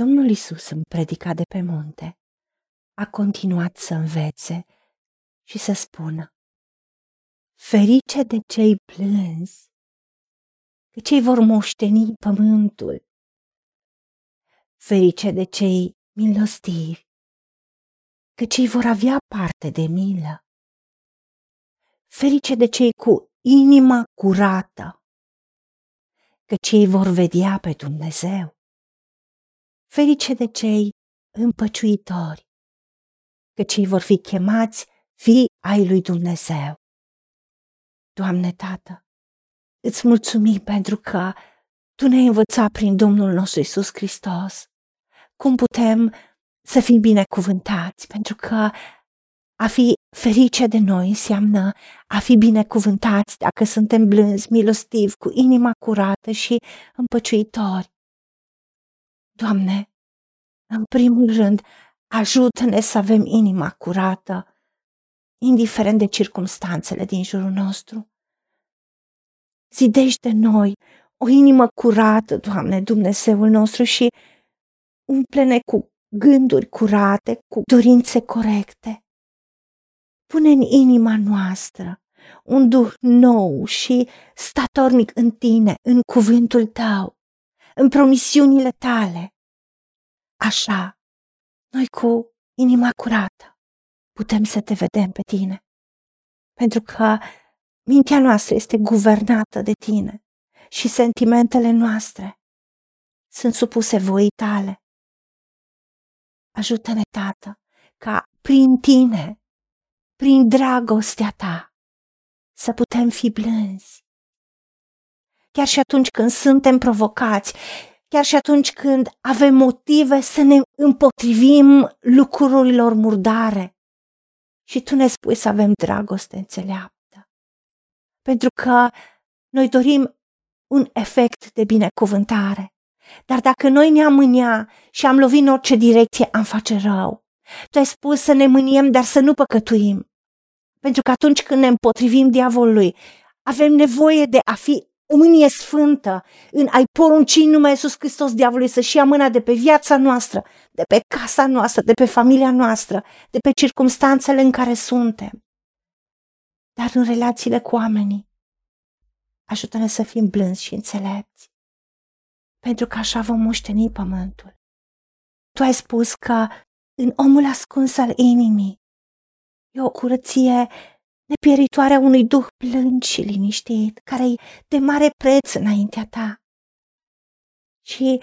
Domnul Isus în predica de pe munte a continuat să învețe și să spună Ferice de cei plânzi, că cei vor moșteni pământul. Ferice de cei milostivi, că cei vor avea parte de milă. Ferice de cei cu inima curată, că cei vor vedea pe Dumnezeu. Ferice de cei împăciuitori, că cei vor fi chemați fii ai lui Dumnezeu. Doamne Tată, îți mulțumim pentru că Tu ne-ai învățat prin Domnul nostru Isus Hristos cum putem să fim binecuvântați, pentru că a fi ferice de noi înseamnă a fi binecuvântați dacă suntem blânzi, milostivi, cu inima curată și împăciuitori. Doamne, în primul rând, ajută-ne să avem inima curată, indiferent de circumstanțele din jurul nostru. Zidește noi o inimă curată, Doamne, Dumnezeul nostru, și umple-ne cu gânduri curate, cu dorințe corecte. Pune în inima noastră un duh nou și statornic în tine, în cuvântul tău, în promisiunile tale. Așa, noi cu inima curată putem să te vedem pe tine, pentru că mintea noastră este guvernată de tine și sentimentele noastre sunt supuse voii tale. Ajută-ne, Tată, ca prin tine, prin dragostea ta, să putem fi blânzi. Chiar și atunci când suntem provocați, chiar și atunci când avem motive să ne împotrivim lucrurilor murdare. Și tu ne spui să avem dragoste înțeleaptă. Pentru că noi dorim un efect de binecuvântare. Dar dacă noi ne-am mânia și am lovit în orice direcție, am face rău. Tu ai spus să ne mâniem, dar să nu păcătuim. Pentru că atunci când ne împotrivim diavolului, avem nevoie de a fi o mânie sfântă în a-i porunci în numele Iisus Hristos diavolului să-și ia mâna de pe viața noastră, de pe casa noastră, de pe familia noastră, de pe circumstanțele în care suntem. Dar în relațiile cu oamenii, ajută-ne să fim blânzi și înțelepți pentru că așa vom moșteni pământul. Tu ai spus că în omul ascuns al inimii e o curăție nepieritoare a unui duh plâns și liniștit, care e de mare preț înaintea ta. Și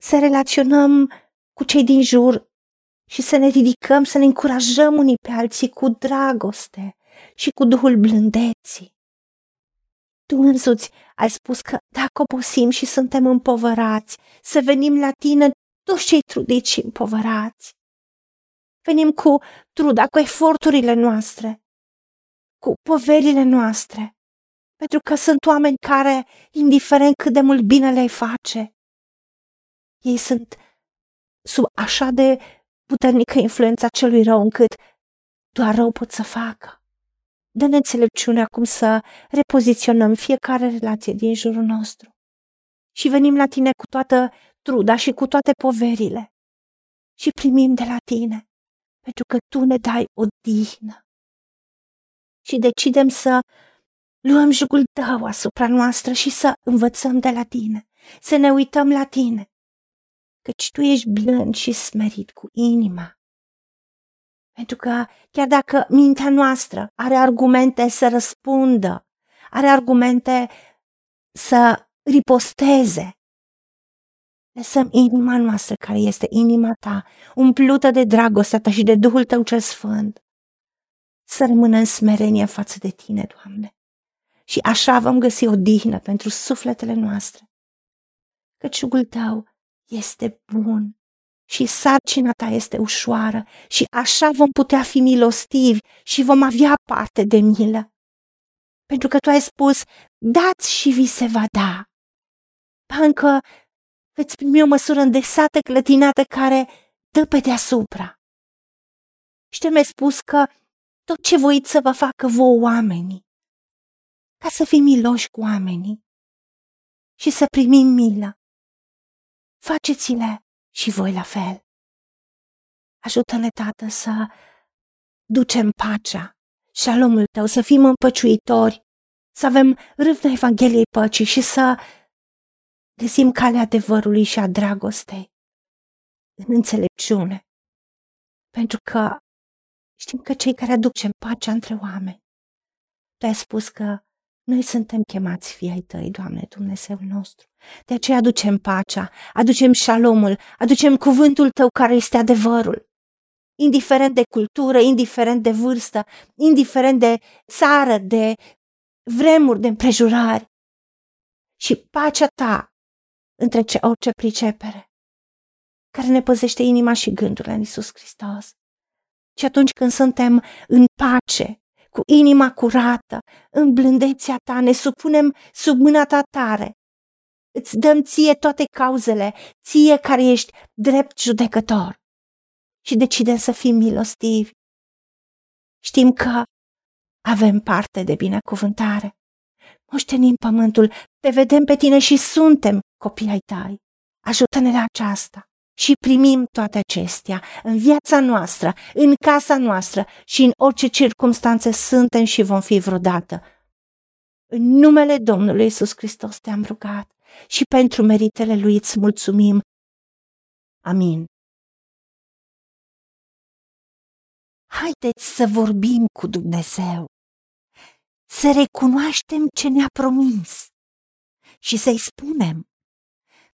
să relaționăm cu cei din jur și să ne ridicăm, să ne încurajăm unii pe alții cu dragoste și cu duhul blândeții. Tu însuți ai spus că dacă obosim și suntem împovărați, să venim la tine toți cei trudiți și împovărați. Venim cu truda, cu eforturile noastre, cu poverile noastre, pentru că sunt oameni care, indiferent cât de mult bine le face, ei sunt sub așa de puternică influența celui rău încât doar rău pot să facă. Dă-ne înțelepciune acum să repoziționăm fiecare relație din jurul nostru. Și venim la tine cu toată truda și cu toate poverile. Și primim de la tine, pentru că tu ne dai o dihnă. Și decidem să luăm jugul tău asupra noastră și să învățăm de la tine, să ne uităm la tine, căci tu ești blând și smerit cu inima. Pentru că chiar dacă mintea noastră are argumente să răspundă, are argumente să riposteze, lăsăm inima noastră, care este inima ta, umplută de dragostea ta și de Duhul tău cel sfânt, să rămână în smerenie față de tine, Doamne. Și așa vom găsi o dihnă pentru sufletele noastre. Căciugul tău este bun și sarcina ta este ușoară și așa vom putea fi milostivi și vom avea parte de milă. Pentru că tu ai spus, dați și vi se va da. Încă veți primi o măsură îndesată, clătinată, care dă pe deasupra. Și te mi-ai spus că tot ce voiți să vă facă vouă oamenii, ca să fim miloși cu oamenii și să primim milă. Faceți-le și voi la fel. Ajută-ne, Tată, să ducem pacea, șalomul Tău, să fim împăciuitori, să avem râvna Evangheliei păcii și să găsim calea adevărului și a dragostei în înțelepciune. Pentru că știm că cei care aducem pacea între oameni, Tu ai spus că noi suntem chemați fii ai Tăi, Doamne, Dumnezeul nostru. De aceea aducem pacea, aducem șalomul, aducem cuvântul Tău care este adevărul. Indiferent de cultură, indiferent de vârstă, indiferent de țară, de vremuri, de împrejurări. Și pacea Ta între ce orice pricepere, care ne păzește inima și gândurile în Isus Hristos. Și atunci când suntem în pace, cu inima curată, în blândețea ta, ne supunem sub mâna ta tare. Îți dăm ție toate cauzele, ție care ești drept judecător. Și decidem să fim milostivi. Știm că avem parte de binecuvântare. Moștenim pământul, te vedem pe tine și suntem copii ai tăi. Ajută-ne la aceasta și primim toate acestea în viața noastră, în casa noastră și în orice circunstanțe suntem și vom fi vreodată. În numele Domnului Isus Hristos te-am rugat și pentru meritele Lui îți mulțumim. Amin. Haideți să vorbim cu Dumnezeu, să recunoaștem ce ne-a promis și să-i spunem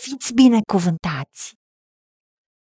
Fiți binecuvântați!